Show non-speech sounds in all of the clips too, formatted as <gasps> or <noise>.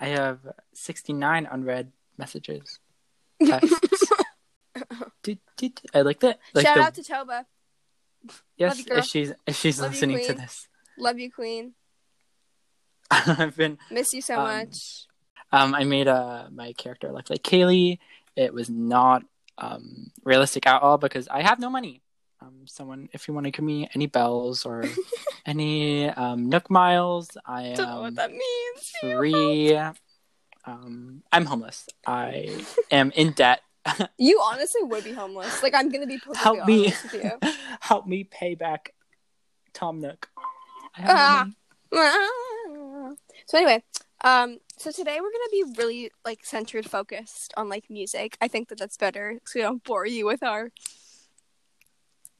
I have 69 unread messages. <laughs> Texts. Doot, doot. I like that. Like Shout the- out to Toba. yes, you, if she's if she's Love you, listening to this. Love you, Queen. <laughs> I've been Miss you so Um, much. um I made uh my character look like Kaylee. It was not um realistic at all because I have no money. Um someone if you want to give me any bells or <laughs> any um Nook miles, I Don't know what that means. free um I'm homeless. I am in debt. <laughs> You honestly would be homeless. Like I'm gonna be Help me. with you. <laughs> Help me pay back Tom Nook. No Ah. so anyway, um, so today we're gonna be really like centered, focused on like music. I think that that's better, so we don't bore you with our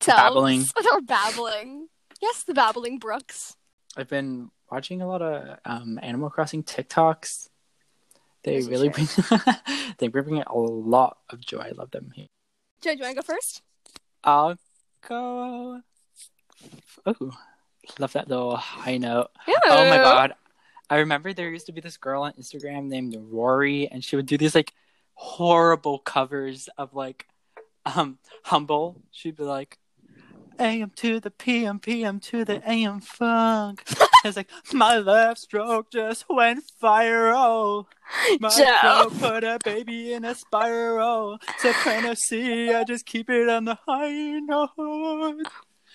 Babbling. <laughs> our babbling. Yes, the babbling Brooks. I've been watching a lot of um, Animal Crossing TikToks. They really bring <laughs> they bring a lot of joy. I love them. Joe, do you want to go first? I'll go. Oh, love that little high note. Oh my god. I remember there used to be this girl on Instagram named Rory, and she would do these like horrible covers of like um humble. She'd be like AM to the PM, PM to the AM funk. it's like my left stroke just went viral. <laughs> My Joe. stroke put a baby in a spiral. Soprano C, I just keep it on the high note.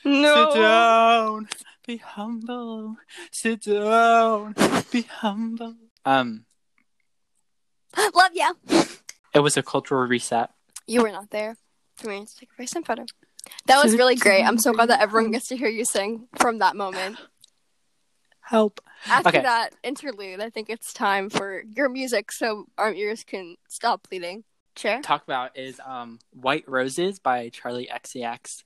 No. Sit down, be humble. Sit down, be humble. Um, Love ya. it was a cultural reset. You were not there for me to take a face and photo. That was really great. I'm so glad that everyone gets to hear you sing from that moment. Help. After Okay. that interlude, I think it's time for your music so our ears can stop bleeding. Chair? Talk about is um White Roses by Charli XCX.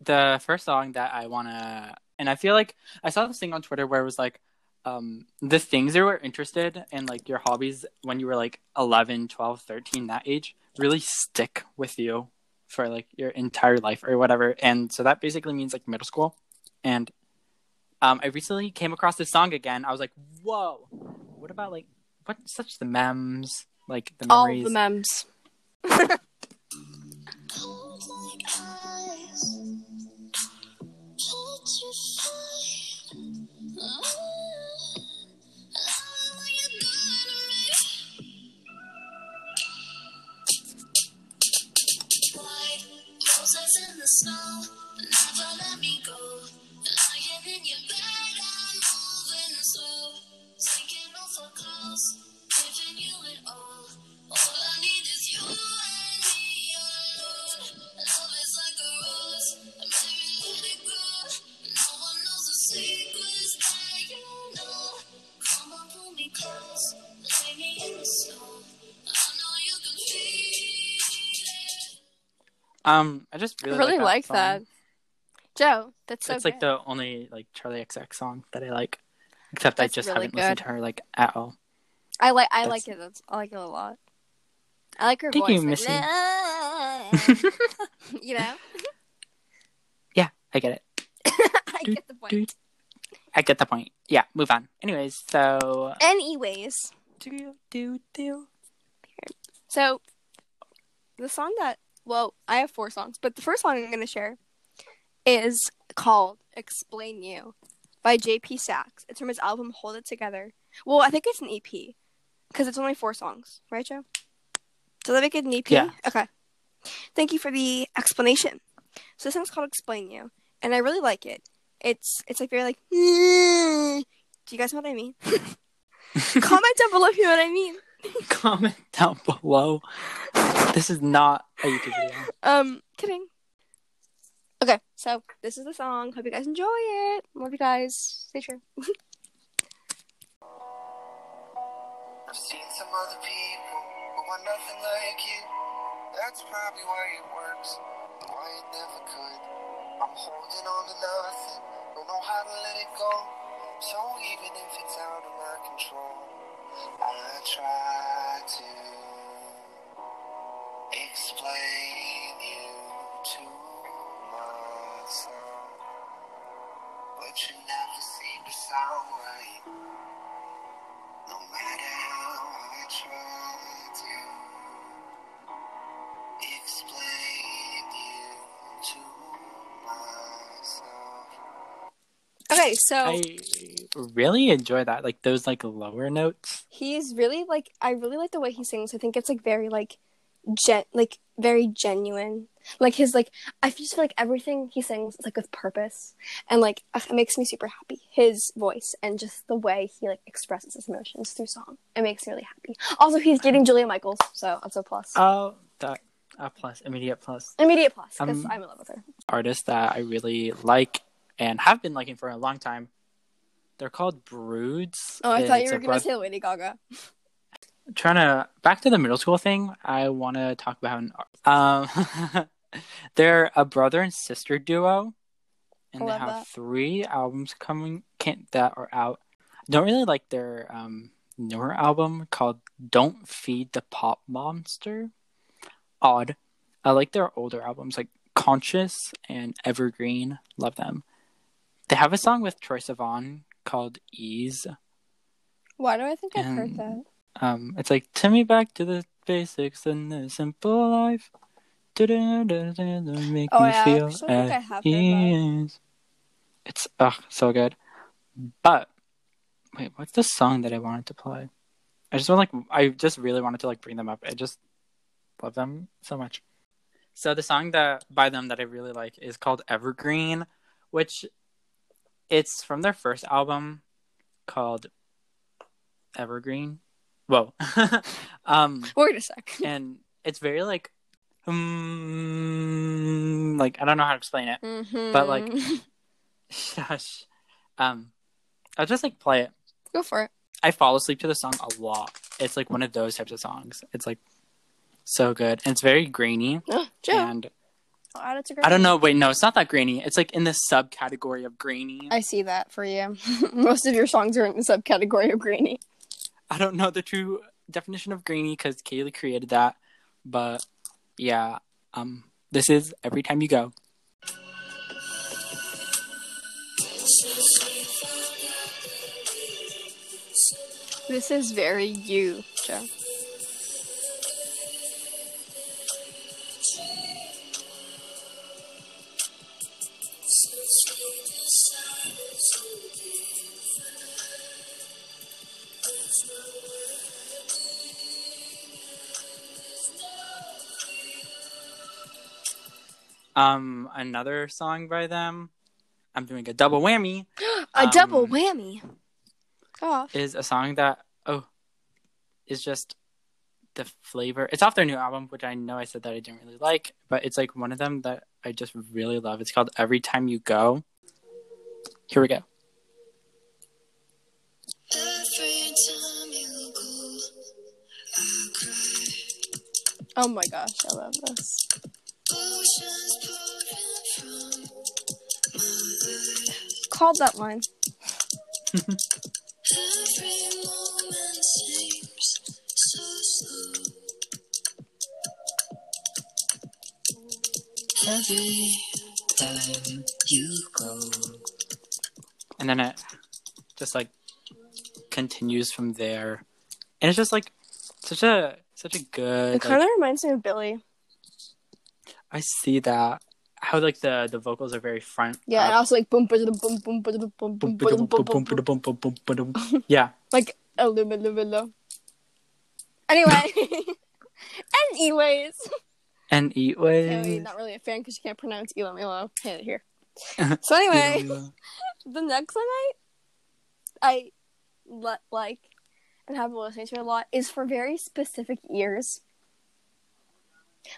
The first song that I wanna, and I feel like I saw this thing on Twitter where it was like, um, the things you were interested in like your hobbies when you were like 11, 12, 13, that age really stick with you for like your entire life or whatever. And so that basically means like middle school. And um, I recently came across this song again. I was like, whoa, what about like, what such the memes, like the memories. All memories? the memes. Snow, never let me go. In your bed, I'm moving slow. Giving you it all. All I need Um, I just I really, really like song. that. Joe, that's so it's like the only like Charli XX song that I like, except I just really haven't listened to her like at all. I like I that's- like it. That's, I like it a lot. I like her Thank voice. you, like, Missy. <laughs> you know? <laughs> yeah, I get it. <laughs> I get the point. I get the point. Yeah, move on. Anyways, so Anyways, do do do. so the song that well, I have four songs, but the first song I'm going to share is called "Explain You" by J.P. Saxe. It's from his album "Hold It Together." Well, I think it's an EP because it's only four songs, right, Joe? Does that make it an EP? Yeah. Okay. Thank you for the explanation. So this song's called "Explain You," and I really like it. It's it's like very like. <laughs> Do you guys know what I mean? <laughs> Comment down below if you know what I mean. <laughs> Comment down below. This is not a YouTube video. Um, kidding. Okay, so this is the song. Hope you guys enjoy it. Love you guys. Stay true. <laughs> I've seen some other people who are nothing like you. That's probably why it works, why it never could. I'm holding on to nothing, don't know how to let it go. So even if it's out of my control, I try to explain you to but you never seem to. No matter how I try to explain you to. Okay, so I really enjoy that, like those like lower notes he's really like I really like the way he sings. I think it's like very like gen like very genuine. Like his like I just feel like everything he sings is like with purpose and like it makes me super happy. His voice and just the way he like expresses his emotions through song. It makes me really happy. Also he's dating Julia Michaels, so that's a plus. Oh, that a plus, immediate plus. Immediate plus because um, I'm in love with her. Artist that I really like and have been liking for a long time. They're called Broods. Oh, I thought you were gonna say Lady Gaga. <laughs> trying to back to the middle school thing. I want to talk about um, <laughs> they're a brother and sister duo, and they have that. three albums coming can't that are out. Don't really like their um newer album called "Don't Feed the Pop Monster." Odd. I like their older albums like "Conscious" and "Evergreen." Love them. They have a song with Troye Sivan called "Ease." Why do I think I've heard that? Um, it's like take me back to the basics and the simple life. <laughs> Make Oh, me yeah, I feel actually think I have ease. It's ugh so good. But wait, what's the song that I wanted to play? I just want like I just really wanted to like bring them up. I just love them so much. So the song that by them that I really like is called Evergreen, which it's from their first album called Evergreen. Whoa. <laughs> um Wait a sec. <laughs> and it's very like um like I don't know how to explain it. Mhm. But, like- Shush. Um I'll just like play it. go for it. I fall asleep to the song a lot. It's like one of those types of songs. It's like so good. And it's very grainy. <gasps> Joe, And I'll add it to I don't know, wait, no, it's not that grainy. It's like in the subcategory of grainy. I, I see that for you. <laughs> Most of your songs are in the subcategory of grainy. I don't know the true definition of grainy because Kaylee created that. But yeah, um this is every time you go. This is very you, Joe. Um another song by them. I'm doing a double whammy. <gasps> A double Um, whammy. Go off. is a song that oh is just the flavor it's off their new album which i know i said that i didn't really like but it's like one of them that i just really love it's called every time you go here we go you go, Oh my gosh, I love this. Called that line. and then it just like continues from there, and it's just like such a such a good. It kind of like, reminds me of Billy i see that how like the the vocals are very front Yeah, and up. also like boom, boom, boom, boom, boom, boom, boom, boom, boom, boom, boom, boom, boom. yeah like illumilumilo. Anyway, <laughs> anyways, and eat Haley, ways not really a fan because you can't pronounce ilumilo. Haley here. <laughs> So anyway, <laughs> the next song I I li- like and have been listening to a lot is for very specific ears.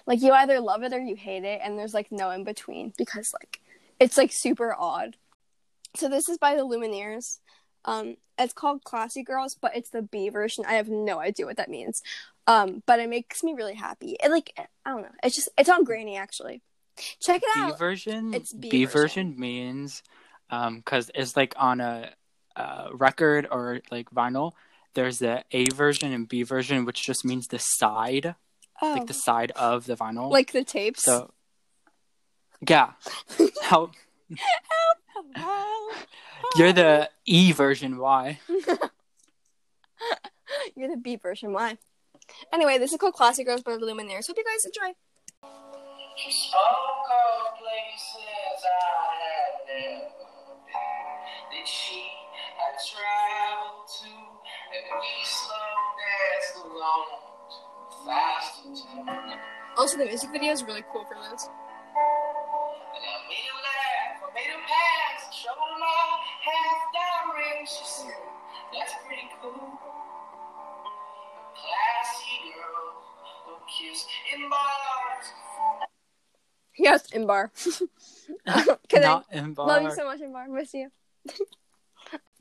Like you either love it or you hate it, and there's like no in between because like it's like super odd. So this is by the Lumineers. Um, it's called Classy Girls, but it's the B version. I have no idea what that means. Um, but it makes me really happy. It like I don't know. It's just it's on Granny actually. Check it out. B out. version. It's B B, version. version. means um because it's like on a, uh record or like vinyl. There's the A version and B version, which just means the side, oh. like the oh. side of the vinyl, like the tapes. So, yeah, <laughs> help. help, help, You're the E version Y. <laughs> You're the B version Y. Anyway, this is called Classic Girls by the Lumineers. Hope you guys enjoy. to and we slow alone fast. Also, the music video is really cool for this. And I made her laugh, I made her pass, showed her my half down ring. She said, That's pretty cool. Classy girl, who kiss in bars. Yes, Imbar. Not in bar. Love you so much, Imbar. Miss you.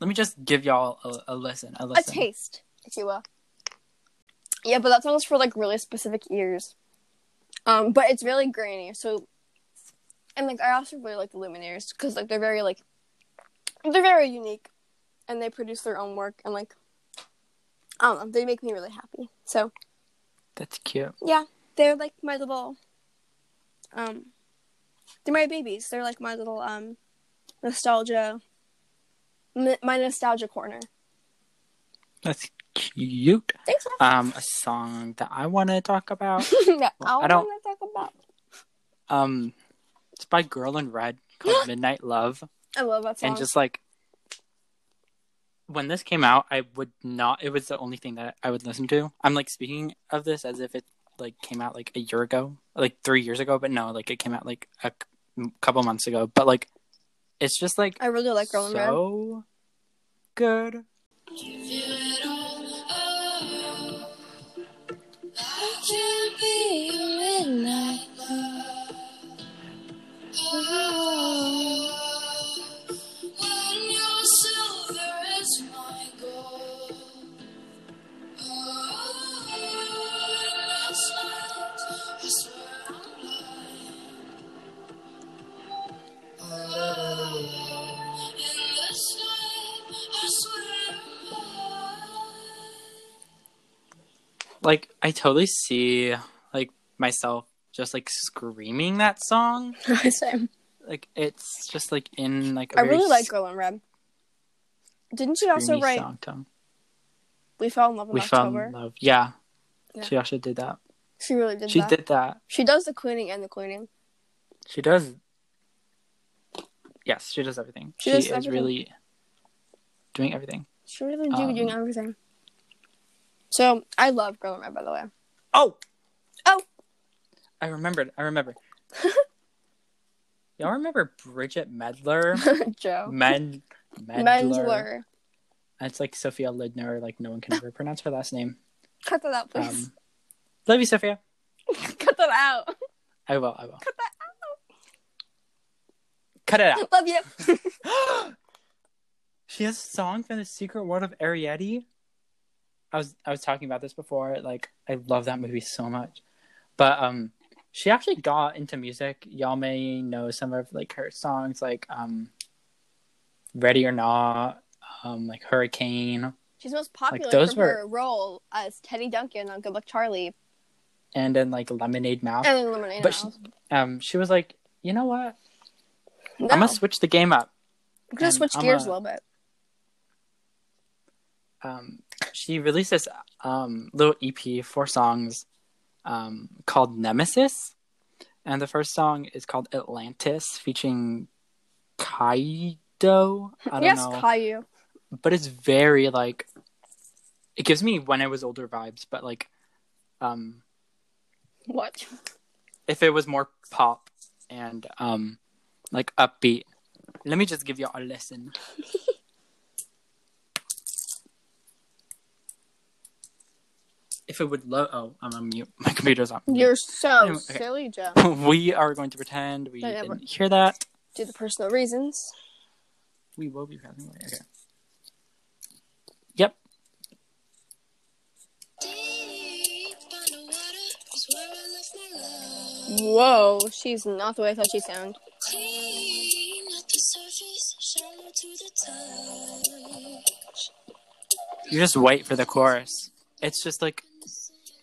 Let me just give y'all a, a listen. A A taste, if you will. Yeah, but that song's for like really specific ears. Um, but it's really grainy. So, and like I also really like the Lumineers because like they're very like they're very unique, and they produce their own work and like I don't know, they make me really happy. So That's cute. yeah, they're like my little um, they're my babies. They're like my little um nostalgia, m- my nostalgia corner. That's cute. Thanks. Um, a song that I want to talk about. <laughs> yeah, I, I don't- want to talk about. Um, it's by Girl in Red called <gasps> Midnight Love, I love that song. and just like when this came out, I would not. It was the only thing that I would listen to. I'm like speaking of this as if it like came out like a year ago, like three years ago, but no, like it came out like a c- couple months ago. But like, it's just like I really like Girl in Red. so good. Like I totally see myself just like screaming that song. <laughs> Same. Like it's just like in like a I really like Girl in Red. Didn't she also write song. "We Fell in Love in We fell October"? in love. Yeah. Yeah. She actually did that. She really did she that. did that. She does the cleaning and the cleaning. She does. Yes, she does everything. She She, does is everything. really doing everything. She really do Um, doing everything. So I love Girl in Red, by the way. Oh. I remembered. I remember. <laughs> Y'all remember Bridgit Medler? <laughs> Joe. Med Medler. Mendler. It's like Sophia Lidner. Like no one can ever pronounce her last name. Cut that out, please. Um, love you, Sophia. <laughs> Cut that out. I will. I will. Cut that out. Cut it out. Love you. <gasps> she has a song for the Secret World of Arrietty. I was I was talking about this before. Like I love that movie so much, but um, she actually got into music. Y'all may know some of like her songs, like um, "Ready or Not," um, like "Hurricane," She's most popular those for were- her role as Teddy Duncan on Good Luck Charlie and then like "Lemonade Mouth." and then Lemonade But she, um, she was like, you know what? No, I'm gonna switch the game up. I'm gonna switch I'm gears a- a little bit. um, she released this um, little EP, four songs, um, called Nemesis, and the first song is called Atlantis, featuring Kaiydo. I don't Yes, know, Caillou. but it's very like it gives me when I was older vibes, but like um, What? if it was more pop and um, like upbeat. Let me just give you a listen. <laughs> if it would load, oh, I'm on mute. My computer's on. mute. You're so Anyway, okay. silly, Joe. <laughs> we are going to pretend we never- didn't hear that. Due to personal reasons. We will be passing away. Okay. Yep. Deep underwater is where I left my love. Whoa, she's not the way I thought she sounded. Clean at the surface, shallow to the touch. You just wait for the chorus. It's just like,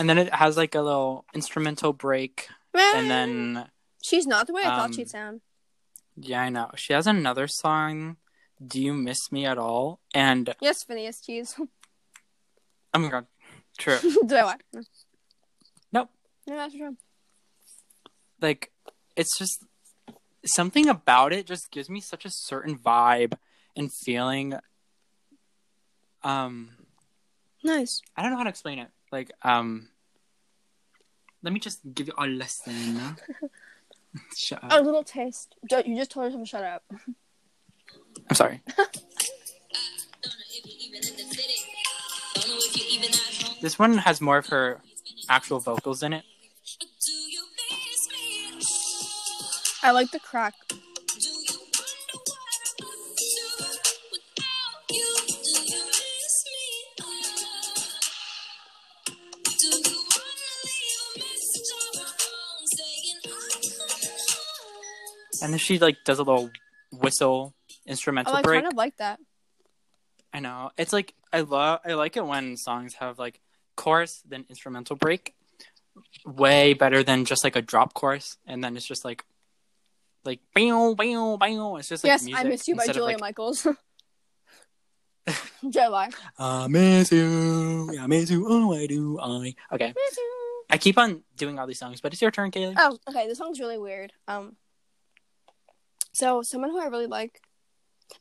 and then it has like a little instrumental break, and then she's not the way I um, thought she'd sound. yeah, I know she has another song. Do you miss me at all? And Yes, Phineas cheese. <laughs> oh my god, true. <laughs> Do I? No. Nope. No, that's true. like it's just something about it just gives me such a certain vibe and feeling um Nice. i don't know how to explain it like um let me just give you a lesson <laughs> shut up A little taste. You just told yourself to shut up. i'm sorry <laughs> this one has more of her actual vocals in it I like the crack. And then she like does a little whistle instrumental Oh, I break kind of like that. I know. It's like I love I like it when songs have like chorus then instrumental break. Way better than just like a drop chorus and then it's just like like bow bow bow. It's just like yes, I Miss You by Julia like, Michaels. <laughs> <laughs> July. I miss you. I miss you. Oh, I do. I. Okay. Miss you. I keep on doing all these songs, but it's your turn, Kaylee. Oh, okay. This song's really weird. Um, so someone who I really like.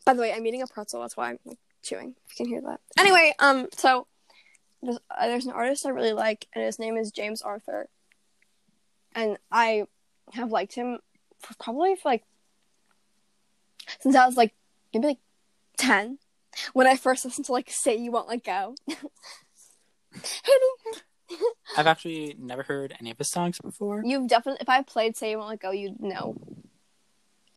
By the way, I'm eating a pretzel. That's why I'm like, chewing. If you can hear that. Anyway, um, so there's, uh, there's an artist I really like, and his name is James Arthur, and I have liked him for probably for like since I was like maybe like ten when I first listened to like "Say You Won't Let Go." <laughs> <laughs> I've actually never heard any of his songs before. You've definitely, if I played "Say You Won't Let Go," you'd know.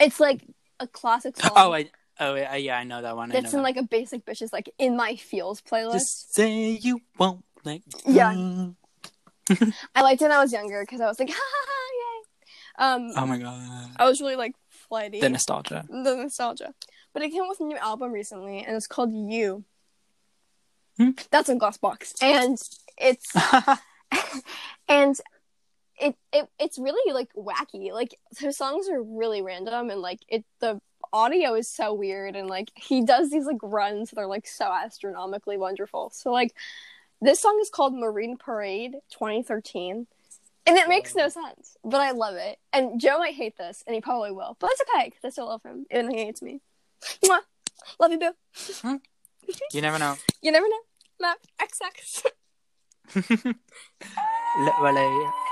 It's like a classic <laughs> song. Oh, I. Oh, yeah, I know that one. I that's in that. like a basic bitches like in my feels playlist. Just say you won't go. Yeah. <laughs> I liked it when I was younger because I was like, <laughs> ha ha ha, yay. Um, Oh my god. I was really like flighty. The nostalgia. the nostalgia. But it came with a new album recently, and it's called You. Hmm. That's on Glassbox, and it's and it, it it's really like wacky. Like his songs are really random, and like it the audio is so weird, and like he does these like runs that are like so astronomically wonderful. So like this song is called Marine Parade 2013. And it makes no sense, but I love it. And Joe might hate this, and he probably will, but it's okay because I still love him, even though he hates me. Mwah. Love you, boo. Hmm? you never know. You never know. Love XX. <laughs>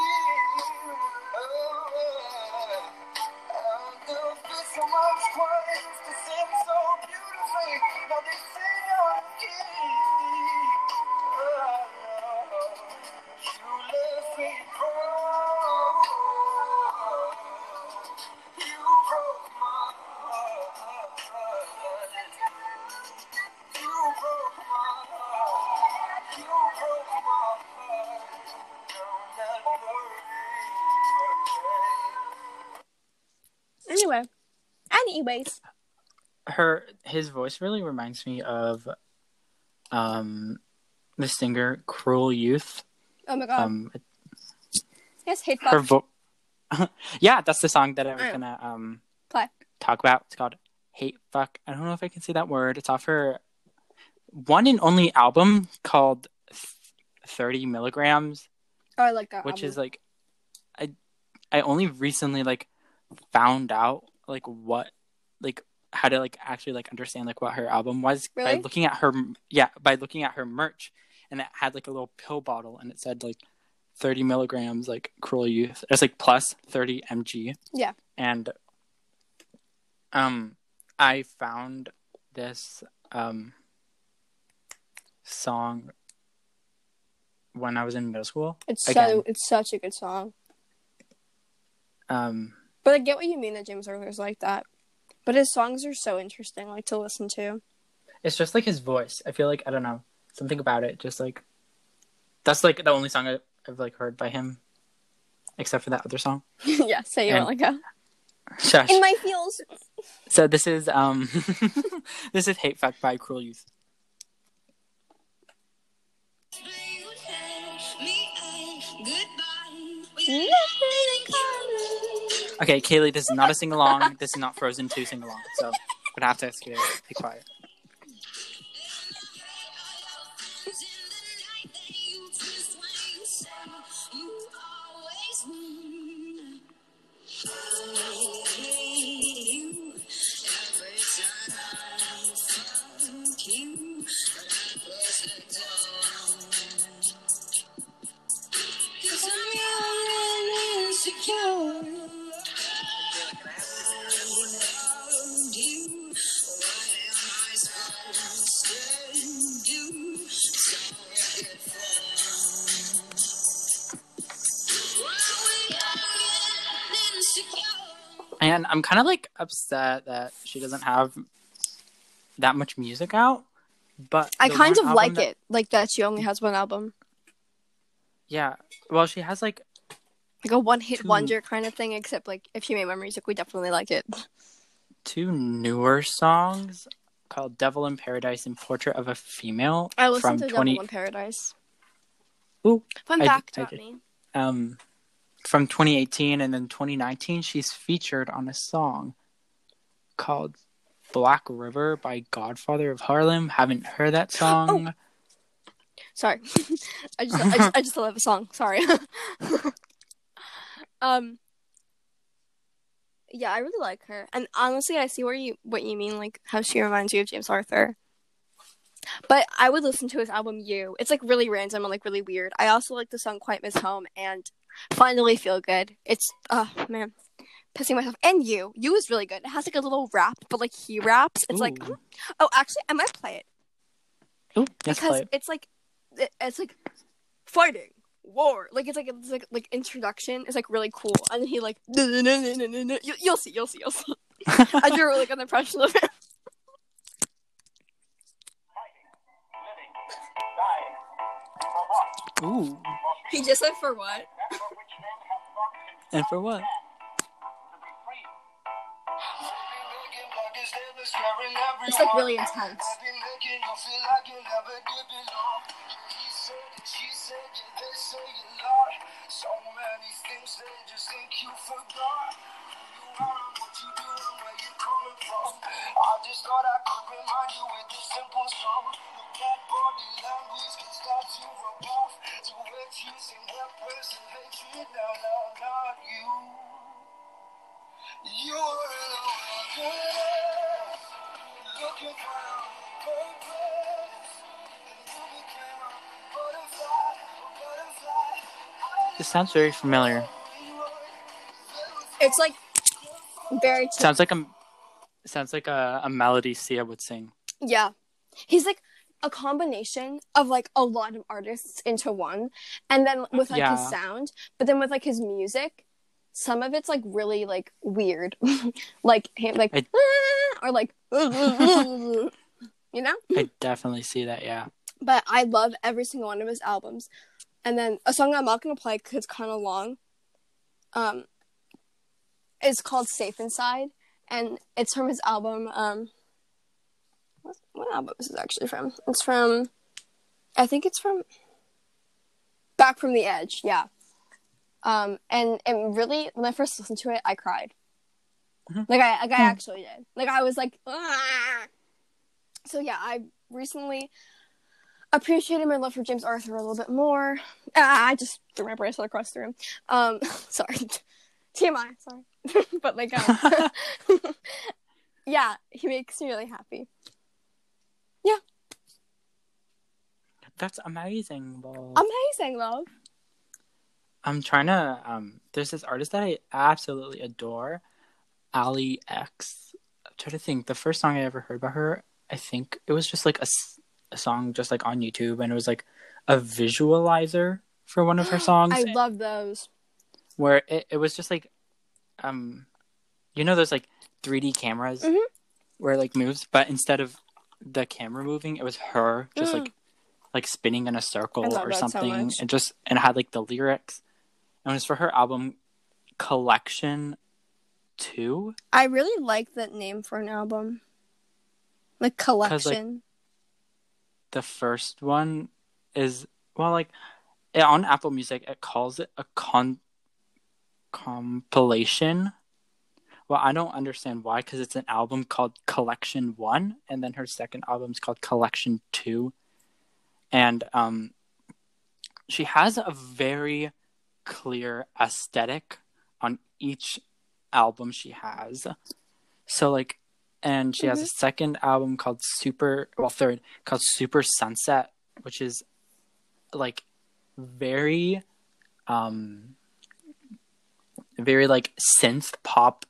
The official was quiet to sing so beautifully. Now they sing out of key. Anyways. her his voice really reminds me of um the singer Cruel Youth. Oh my god. Um yes, hate her fuck. vo- <laughs> Yeah, that's the song that I was gonna um Play. talk about. It's called Hate Fuck. I don't know if I can say that word. It's off her one and only album called Th- 30 milligrams Oh, I like that. which album. is like i i only recently like found out like what like how to like actually like understand like what her album was by looking at her yeah by looking at her merch and it had like a little pill bottle and it said like 30 milligrams like cruel youth it's like plus 30 mg Yeah. and um i found this um song when I was in middle school. It's Again. so it's such a good song. Um, But I get what you mean that James Arthur's like that. But his songs are so interesting, like to listen to. it's just like his voice. I feel like I don't know something about it. Just like that's like the only song I, I've like heard by him, except for that other song. <laughs> yeah, say you And- want like a Shush. in my feels. So this is um <laughs> this is Hate Fuck by Cruel Youth. Okay, Kaylee, this is not a sing along. this is not Frozen 2 sing along. So I'm gonna have to ask you to be quiet. And I'm kind of like upset that she doesn't have that much music out. But I kind of like that- it, like that she only has one album, Yeah. Well, she has like like a one-hit Two. wonder kind of thing. Except like if she made more music, we definitely like it. two newer songs called Devil in Paradise and Portrait of a Female I from listened to 20 Devil in Paradise. Ooh, Fun I- fact I about did. me. um from 2018 and then 2019 she's featured on a song called Black River by Godfather of Harlem. Haven't heard that <gasps> song. Sorry, <laughs> I just, I just I just love a song. Sorry. <laughs> um. Yeah, I really like her, and honestly, I see where you what you mean, like how she reminds you of James Arthur. But I would listen to his album "You." It's like really random and like really weird. I also like the song "Quite Miss Home" and "Finally Feel Good." It's oh man, pissing myself. And "You," "You" is really good. It has like a little rap, but like he raps. It's like oh, actually, I might play it Ooh, yes, because play it. it's like it- it's like fighting war like it's like it's like like introduction is like really cool and then he like <laughs> you, you'll see you'll see you'll see i a really good impression of it Ooh, he just said for what and for what? it's like really intense So many things they just think you forgot. Who you are and what you do and where you're coming from. I just thought I could remind you with this simple song. The bad body language can start This sounds very familiar. it's like very. Sounds like a sounds like a, a melody Sia would sing. yeah he's like a combination of like a lot of artists into one and then with like Yeah. his sound but then with like his music some of it's like really like weird <laughs> like him like I- "Ah," or like you know I definitely see that. Yeah. but I love every single one of his albums. And then a song I'm not gonna play because it's kind of long. Um, is called "Safe Inside," and it's from his album. Um, what, what album is this actually from? It's from, I think it's from Back from the Edge. Yeah. Um, and it really, when I first listened to it, I cried. Mhm. Like I, like I Hmm. actually did. Like I was like, "Ah." so yeah, I recently appreciated my love for James Arthur a little bit more. Ah, I just threw my bracelet across the room. Um, <laughs> sorry, <laughs> TMI. Sorry, <laughs> but like, um, yeah, he makes me really happy. Yeah, that's amazing. Lol. Amazing, love. I'm trying to um there's this artist that I absolutely adore, Allie X. I'm trying to think. The first song I ever heard by her, I think it was just like a, a song just like on YouTube, and it was like a visualizer for one of her <gasps> songs, I love those. where it, it was just like, um, you know those like 3D cameras Mhm. where it like moves, but instead of the camera moving, it was her just Mm. like like spinning in a circle or so something, much. and just and it had like the lyrics, and it was for her album Collection Two. I really like that name for an album. Like collection. The first one is well like on apple music it calls it a con compilation. Well i don't understand why because it's an album called collection one and then her second album is called collection two. And um she has a very clear aesthetic on each album she has. So like and she has a second album called super well third called super sunset which is like very um very like synth pop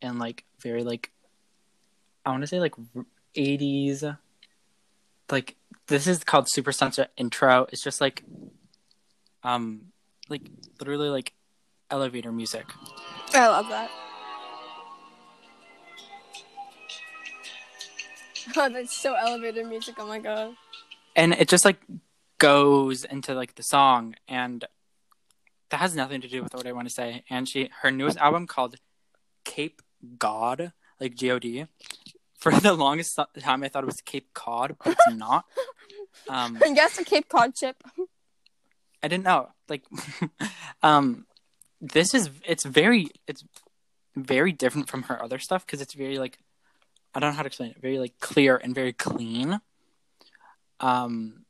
and like very like i want to say like 80s like this is called super sunset intro. It's just like um like literally like elevator music. I love that. <laughs> Oh, that's so elevator music. Oh my god. and it just like goes into like the song and that has nothing to do with what i want to say and she her newest album called cape god like god for the longest time i thought it was cape cod but it's not <laughs> um I guess a Cape Cod chip. i didn't know like <laughs> um this is it's very it's very different from her other stuff because it's very like i don't know how to explain it very like clear and very clean um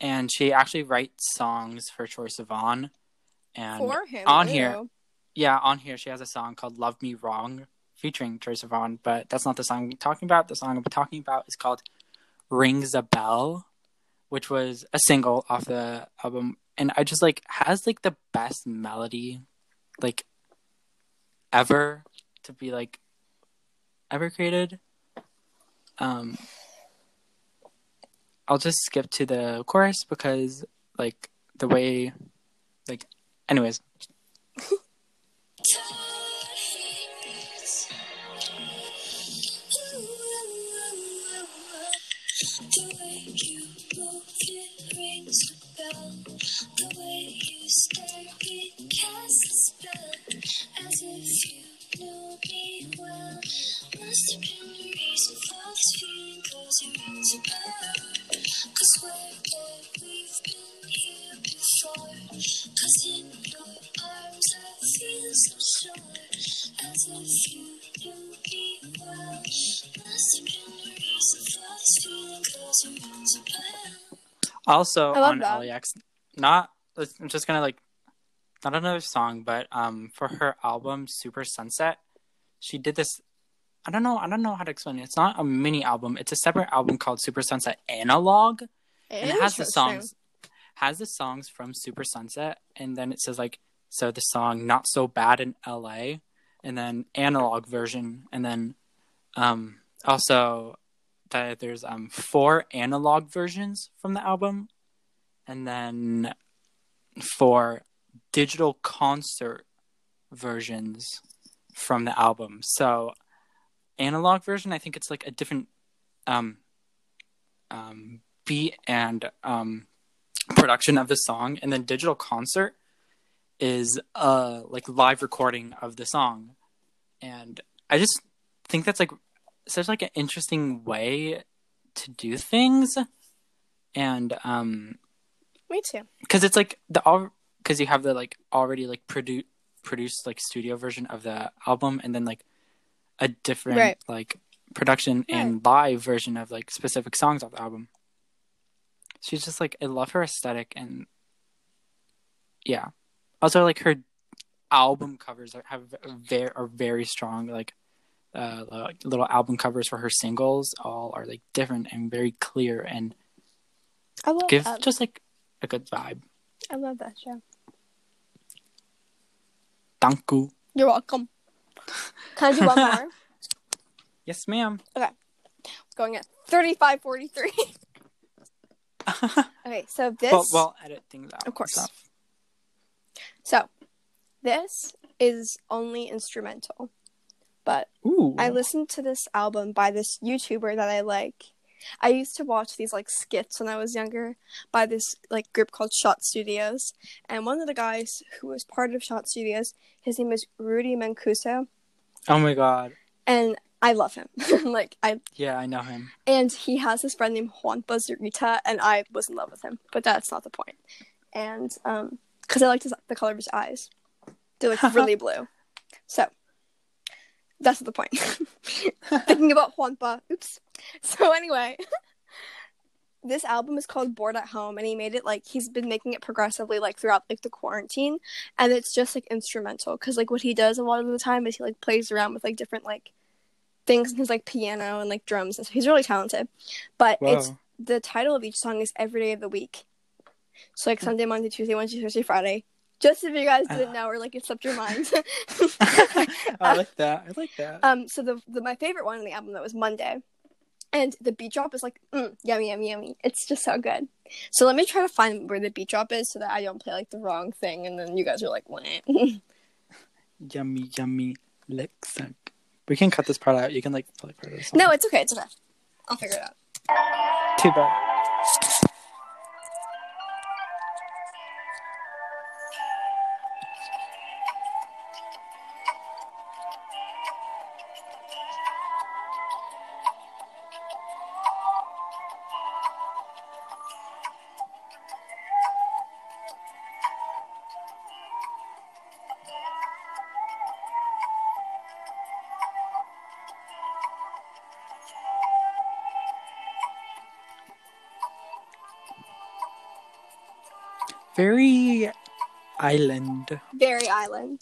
and she actually writes songs for Troye Sivan and For him. on ew. here. yeah on here she has a song called Love Me Wrong featuring Troye Sivan but that's not the song I'm talking about the song I'm talking about is called Rings a Bell which was a single off the album and I just like has like the best melody like ever to be like ever created um I'll just skip to the chorus because like the way like anyways <laughs> Must have been a reason for this feeling cause it rings a bell. Cause where that we've been here before. Cause in your arms I feel so sure. As if you knew me well. Must have been a reason for this feeling cause it rings a bell. Also on that. LAX, not I'm just gonna like not another song, but um for her album Super Sunset, she did this. I don't know. I don't know how to explain it. It's not a mini album. It's a separate album called Super Sunset Analog, and it has the songs has the songs from Super Sunset, and then it says like so the song Not So Bad in L.A. and then analog version, and then um also that there's um four analog versions from the album, and then four digital concert versions from the album. So analog version, I think it's like a different um um beat and um production of the song, and then digital concert is uh like live recording of the song, and I just think that's like such like an interesting way to do things, and um Me too. because it's like the all because you have the like already like produce produced like studio version of the album and then like a different Right. like production and live version of like specific songs off the album she's just like i love her aesthetic and yeah also like her album covers are have very are very strong like uh like, little album covers for her singles all are like different and very clear and I love give that. just like a good vibe I love that show. thank you You're welcome. <laughs> Can I do one more? <laughs> yes ma'am It's going at 35 43. <laughs> Okay, so this well, well, edit things out. Of course. so this is only instrumental. But Ooh. I listened to this album by this YouTuber that I like. I used to watch these like skits when I was younger by this like group called Shot Studios, and one of the guys who was part of Shot Studios, his name is Rudy Mancuso, oh my god. and I love him. <laughs> like I Yeah, I know him. and he has this friend named Juanpa Zurita, and I was in love with him, but that's not the point. And um, because I liked his, the color of his eyes, they're like <laughs> really blue. So that's the point. <laughs> Thinking about Juanpa. Oops. So anyway, <laughs> this album is called Bored at Home, and he made it like he's been making it progressively like throughout like the quarantine, and it's just like instrumental because like what he does a lot of the time is he like plays around with like different like things in his like piano and like drums and so he's really talented. But it's the title of each song is every day of the week. So like hmm. Sunday, Monday, Tuesday, Wednesday, Thursday, Friday. Just if you guys didn't know or like it slipped your <laughs> mind. <laughs> I like that. I like that. um, so the, the my favorite one on the album that was Monday, and the beat drop is like mm, yummy, yummy, yummy. It's just so good. So let me try to find where the beat drop is so that I don't play like the wrong thing, and then you guys are like, what? <laughs> yummy, yummy lick suck. We can cut this part out. You can like play part of this. no, it's okay, it's okay. I'll figure it out. too bad. Island. Very Island.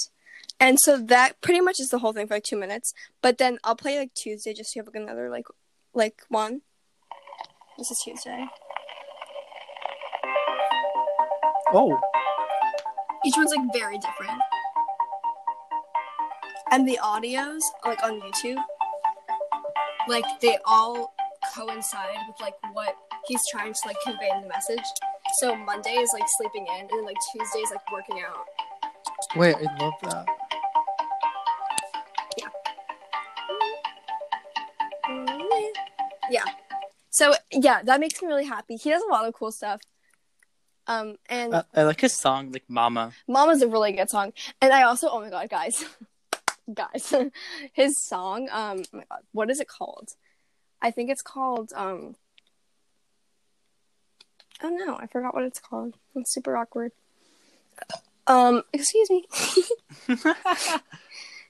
And so that pretty much is the whole thing for like two minutes. But then I'll play like Tuesday just to have like another like like one. This is Tuesday. Oh, Each one's like very different. And the audios, like on YouTube, like they all coincide with like what he's trying to like convey in the message. So Monday is like sleeping in, and then like Tuesday is like working out. wait, I love that. Yeah. So yeah, that makes me really happy. He does a lot of cool stuff. Um, and I, I like his song, like Mama. Mama's a really good song. And I also, oh my god, guys, <laughs> guys, <laughs> his song, um, oh my god, what is it called? I think it's called, um, oh no, I forgot what it's called. It's super awkward. Um, excuse me. <laughs>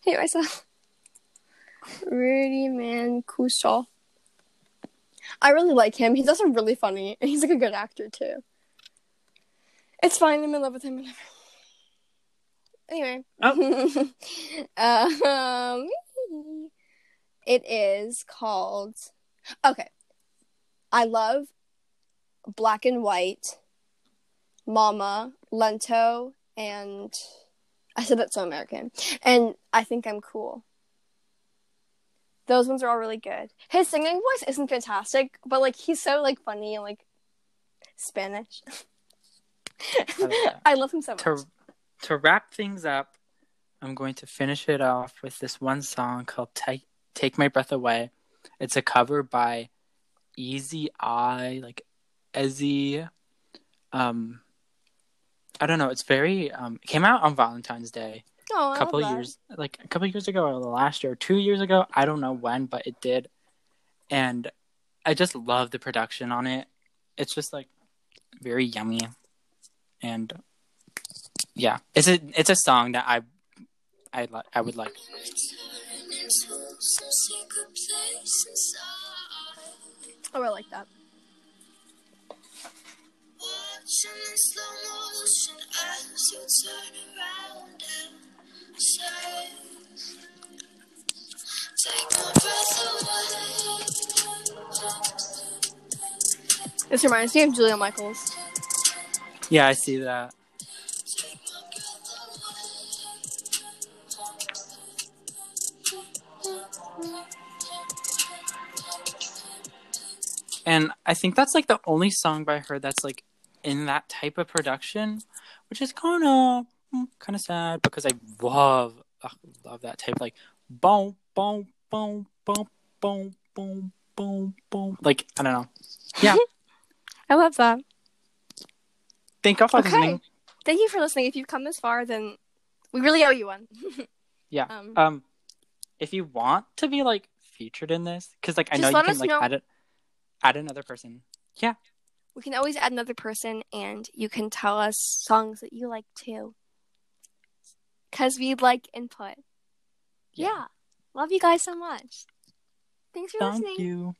Hate myself. Rudy Mancuso. I really like him. He's also really funny, and he's like a good actor too. It's fine. I'm in love with him. Whatever. Anyway. <laughs> um, it is called. Okay. I love Black and White, Mama, Lento, and I said that's so American. And I think I'm cool. Those ones are all really good. His singing voice isn't fantastic, but like he's so like funny and like Spanish. I. <laughs> I love him so much. to to wrap things up, I'm going to finish it off with this one song called "Take Take My Breath Away." It's a cover by Easy Eye, like Ezzy. Um, I don't know. It's very um. It came out on Valentine's Day Oh, a I couple years, like a couple years ago, or the last year, or two years ago. I don't know when, but it did, and I just love the production on it. It's just like very yummy, and yeah, it's a it's a song that I I li- I would like. Turn into some secret place inside. Oh, I like that. Watching in slow motion as you turn around and say, Take my breath away. This reminds me of Julia Michaels. Yeah, I see that. Take my breath away. and I think that's like the only song by her that's like in that type of production, which is kind of kind of sad because I love love that type like boom boom boom boom boom boom boom boom like I don't know. Yeah. <laughs> I love that. Thank you for Okay. listening. Thank you for listening. If you've come this far, then we really owe you one. <laughs> Yeah. Um, Um, if you want to be like featured in this, because like I know you can like know. add it, add another person. We can always add another person, and you can tell us songs that you like too. Because we'd like input. Yeah. Love you guys so much. Thanks for listening. Thank listening. you.